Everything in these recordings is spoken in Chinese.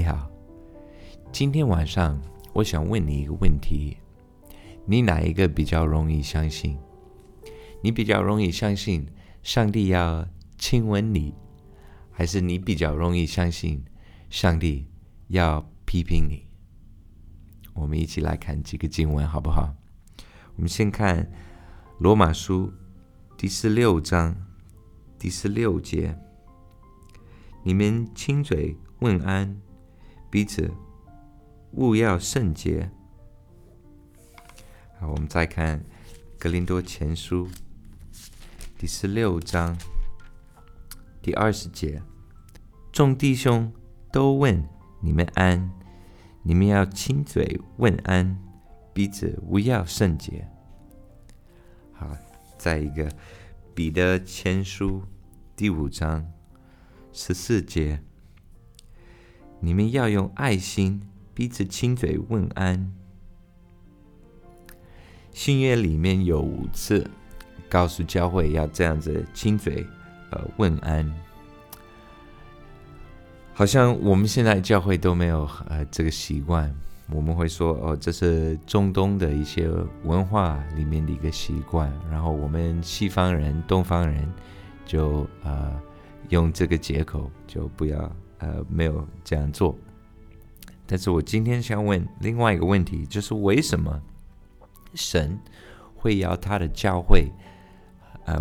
你好，今天晚上我想问你一个问题：你哪一个比较容易相信？你比较容易相信上帝要亲吻你，还是你比较容易相信上帝要批评你？我们一起来看几个经文，好不好？我们先看罗马书第十六章第十六节：你们亲嘴问安。彼此勿要圣洁。好，我们再看《格林多前书》第十六章第二十节：众弟兄都问你们安，你们要亲嘴问安，彼此勿要圣洁。好，再一个《彼得前书》第五章十四节。你们要用爱心彼此亲嘴问安。新约里面有五次告诉教会要这样子亲嘴呃问安，好像我们现在教会都没有呃这个习惯。我们会说哦，这是中东的一些文化里面的一个习惯，然后我们西方人、东方人就呃用这个借口就不要。呃，没有这样做。但是我今天想问另外一个问题，就是为什么神会要他的教会，呃，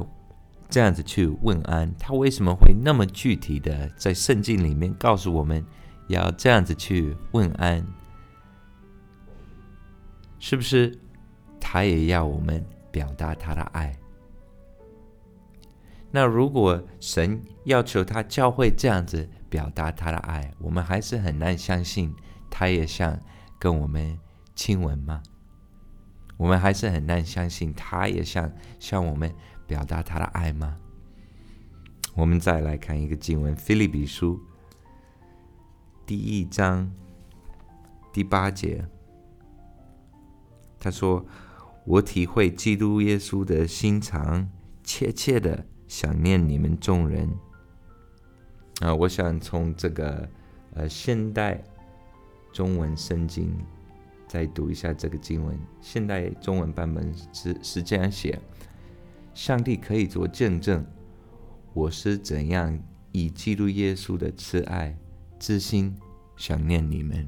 这样子去问安？他为什么会那么具体的在圣经里面告诉我们要这样子去问安？是不是他也要我们表达他的爱？那如果神要求他教会这样子？表达他的爱，我们还是很难相信他也想跟我们亲吻吗？我们还是很难相信他也想向我们表达他的爱吗？我们再来看一个经文，《菲利比书》第一章第八节，他说：“我体会基督耶稣的心肠，切切的想念你们众人。”啊，我想从这个呃现代中文圣经再读一下这个经文。现代中文版本是是这样写：上帝可以做见证，我是怎样以基督耶稣的慈爱之心想念你们。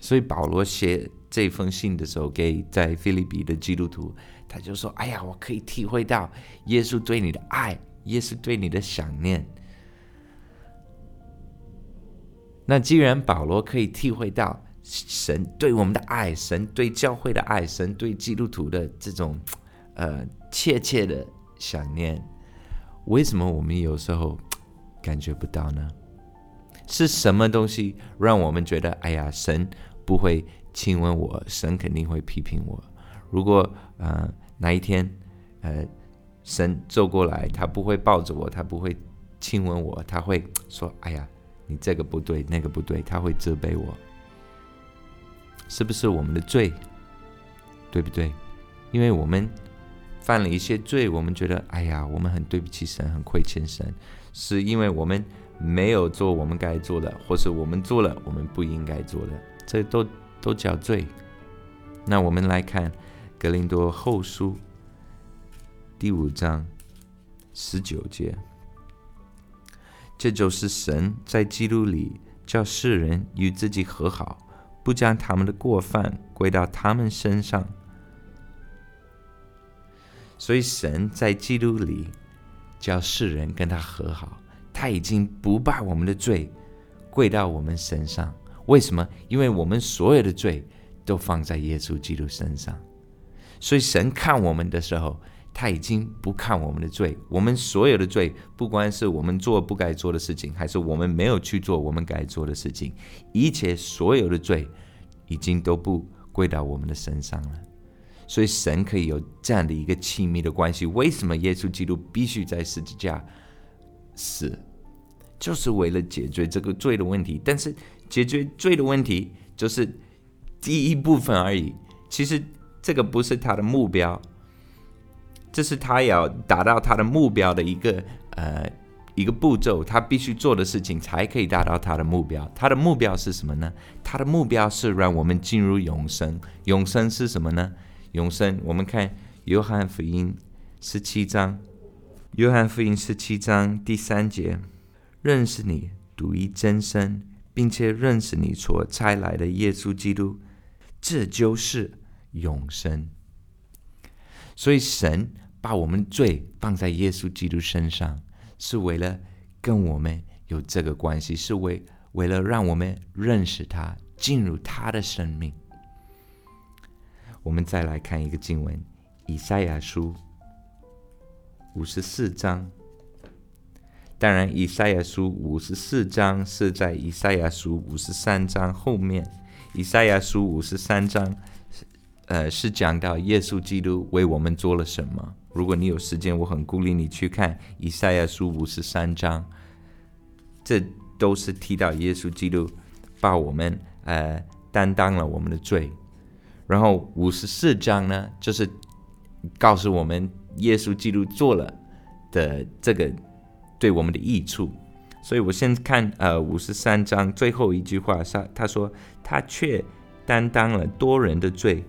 所以保罗写这封信的时候，给在菲律宾的基督徒，他就说：“哎呀，我可以体会到耶稣对你的爱，耶稣对你的想念。”那既然保罗可以体会到神对我们的爱，神对教会的爱，神对基督徒的这种呃切切的想念，为什么我们有时候感觉不到呢？是什么东西让我们觉得哎呀，神不会亲吻我，神肯定会批评我？如果呃哪一天呃神走过来，他不会抱着我，他不会亲吻我，他会说哎呀。这个不对，那个不对，他会责备我，是不是我们的罪？对不对？因为我们犯了一些罪，我们觉得，哎呀，我们很对不起神，很亏欠神，是因为我们没有做我们该做的，或是我们做了我们不应该做的，这都都叫罪。那我们来看《格林多后书》第五章十九节。这就是神在基督里叫世人与自己和好，不将他们的过犯归到他们身上。所以神在基督里叫世人跟他和好，他已经不把我们的罪归到我们身上。为什么？因为我们所有的罪都放在耶稣基督身上，所以神看我们的时候。他已经不看我们的罪，我们所有的罪，不管是我们做不该做的事情，还是我们没有去做我们该做的事情，一切所有的罪，已经都不归到我们的身上了。所以神可以有这样的一个亲密的关系。为什么耶稣基督必须在十字架死，就是为了解决这个罪的问题。但是解决罪的问题就是第一部分而已，其实这个不是他的目标。这是他要达到他的目标的一个呃一个步骤，他必须做的事情才可以达到他的目标。他的目标是什么呢？他的目标是让我们进入永生。永生是什么呢？永生，我们看约翰福音十七章，约翰福音十七章第三节：认识你独一真神，并且认识你所差来的耶稣基督，这就是永生。所以神把我们罪放在耶稣基督身上。是为了跟我们有这个关系，是为为了让我们认识他，进入他的生命。我们再来看一个经文，《以赛亚书》五十四章。当然，《以赛亚书》五十四章是在《以赛亚书》五十三章后面，《以赛亚书》五十三章，呃，是讲到耶稣基督为我们做了什么。如果你有时间，我很鼓励你去看以赛亚书五十三章，这都是提到耶稣基督把我们呃担当了我们的罪。然后五十四章呢，就是告诉我们耶稣基督做了的这个对我们的益处。所以我先看呃五十三章最后一句话，他他说他却担当了多人的罪，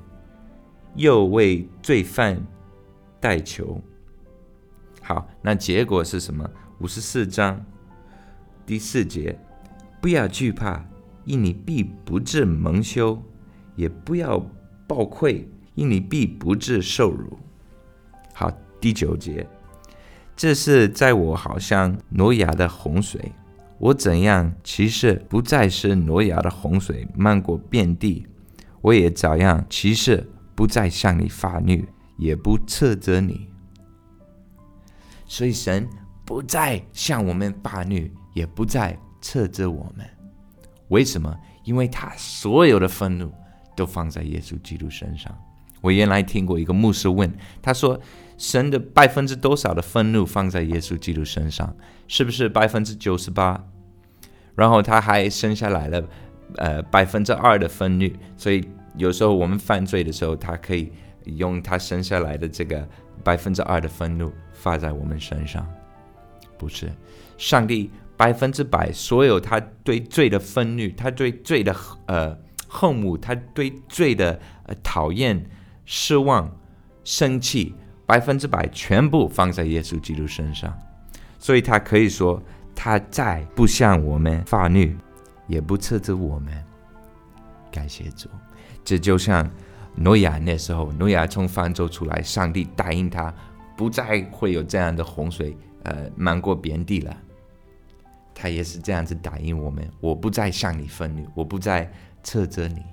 又为罪犯。代求，好，那结果是什么？五十四章第四节，不要惧怕，因你必不至蒙羞；也不要抱愧，因你必不至受辱。好，第九节，这是在我好像挪亚的洪水，我怎样其实不再是挪亚的洪水漫过遍地，我也照样其实不再向你发怒。也不斥责你，所以神不再向我们发怒，也不再斥责我们。为什么？因为他所有的愤怒都放在耶稣基督身上。我原来听过一个牧师问，他说：“神的百分之多少的愤怒放在耶稣基督身上？是不是百分之九十八？然后他还生下来了，呃，百分之二的愤怒。所以有时候我们犯罪的时候，他可以。”用他生下来的这个百分之二的愤怒发在我们身上，不是上帝百分之百所有他对罪的愤怒，他对罪的呃恨恶，他对罪的呃讨厌、失望、生气，百分之百全部放在耶稣基督身上，所以他可以说他再不向我们发怒，也不斥责我们。感谢主，这就像。诺亚那时候，诺亚从方舟出来，上帝答应他，不再会有这样的洪水，呃，漫过遍地了。他也是这样子答应我们：我不再向你分怒，我不再斥责你。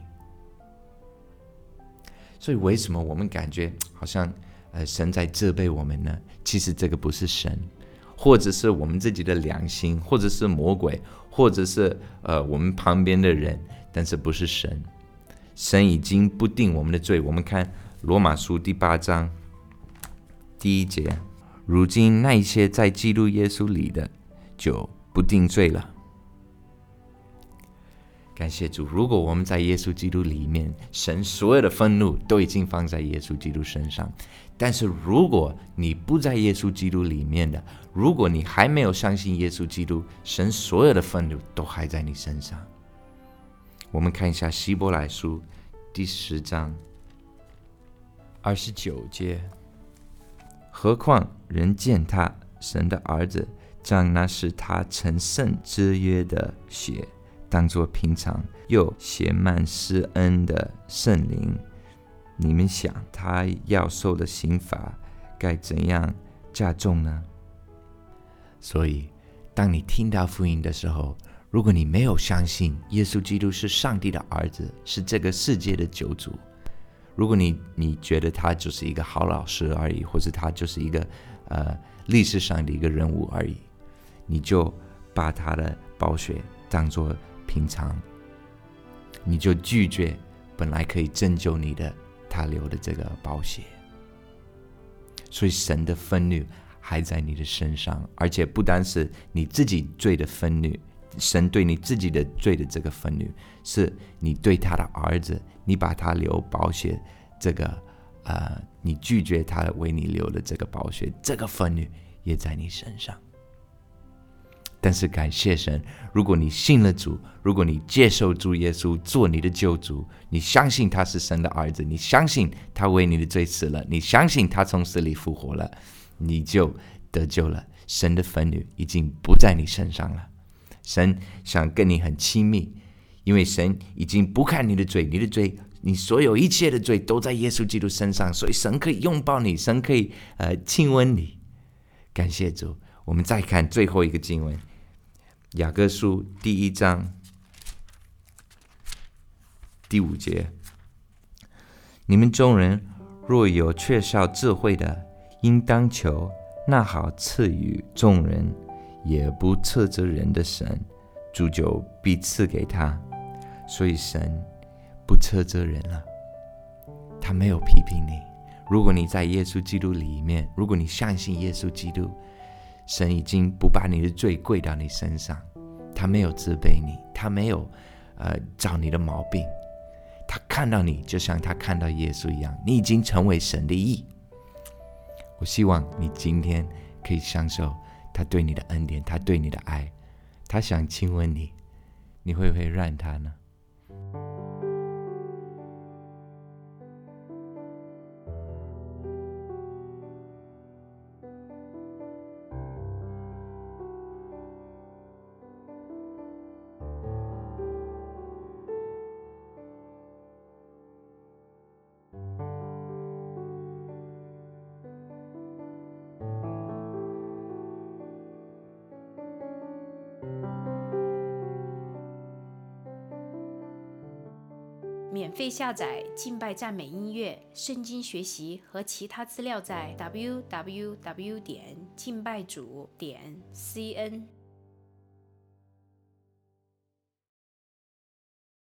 所以，为什么我们感觉好像，呃，神在责备我们呢？其实这个不是神，或者是我们自己的良心，或者是魔鬼，或者是呃我们旁边的人，但是不是神。神已经不定我们的罪。我们看罗马书第八章第一节：如今那一些在基督耶稣里的，就不定罪了。感谢主！如果我们在耶稣基督里面，神所有的愤怒都已经放在耶稣基督身上。但是如果你不在耶稣基督里面的，如果你还没有相信耶稣基督，神所有的愤怒都还在你身上。我们看一下希伯来书第十章二十九节。何况人见他神的儿子，将那是他成圣之约的血当作平常又写满施恩的圣灵，你们想他要受的刑罚该怎样加重呢？所以，当你听到福音的时候，如果你没有相信耶稣基督是上帝的儿子，是这个世界的救主，如果你你觉得他就是一个好老师而已，或者他就是一个呃历史上的一个人物而已，你就把他的宝血当做平常，你就拒绝本来可以拯救你的他留的这个宝血，所以神的愤怒还在你的身上，而且不单是你自己罪的愤怒。神对你自己的罪的这个愤怒，是你对他的儿子，你把他留保险，这个呃，你拒绝他为你留的这个保险，这个愤怒也在你身上。但是感谢神，如果你信了主，如果你接受主耶稣做你的救主，你相信他是神的儿子，你相信他为你的罪死了，你相信他从死里复活了，你就得救了。神的愤怒已经不在你身上了。神想跟你很亲密，因为神已经不看你的罪，你的罪，你所有一切的罪都在耶稣基督身上，所以神可以拥抱你，神可以呃亲吻你。感谢主。我们再看最后一个经文。雅各书第一章第五节：你们众人若有缺少智慧的，应当求那好赐予众人，也不测责人的神，主就必赐给他。所以神不测责人了，他没有批评你。如果你在耶稣基督里面，如果你相信耶稣基督。神已经不把你的罪归到你身上，他没有责备你，他没有，呃，找你的毛病，他看到你就像他看到耶稣一样，你已经成为神的义。我希望你今天可以享受他对你的恩典，他对你的爱，他想亲吻你，你会不会让他呢？免费下载敬拜赞美音乐、圣经学习和其他资料，在 w w w 点敬拜主点 c n。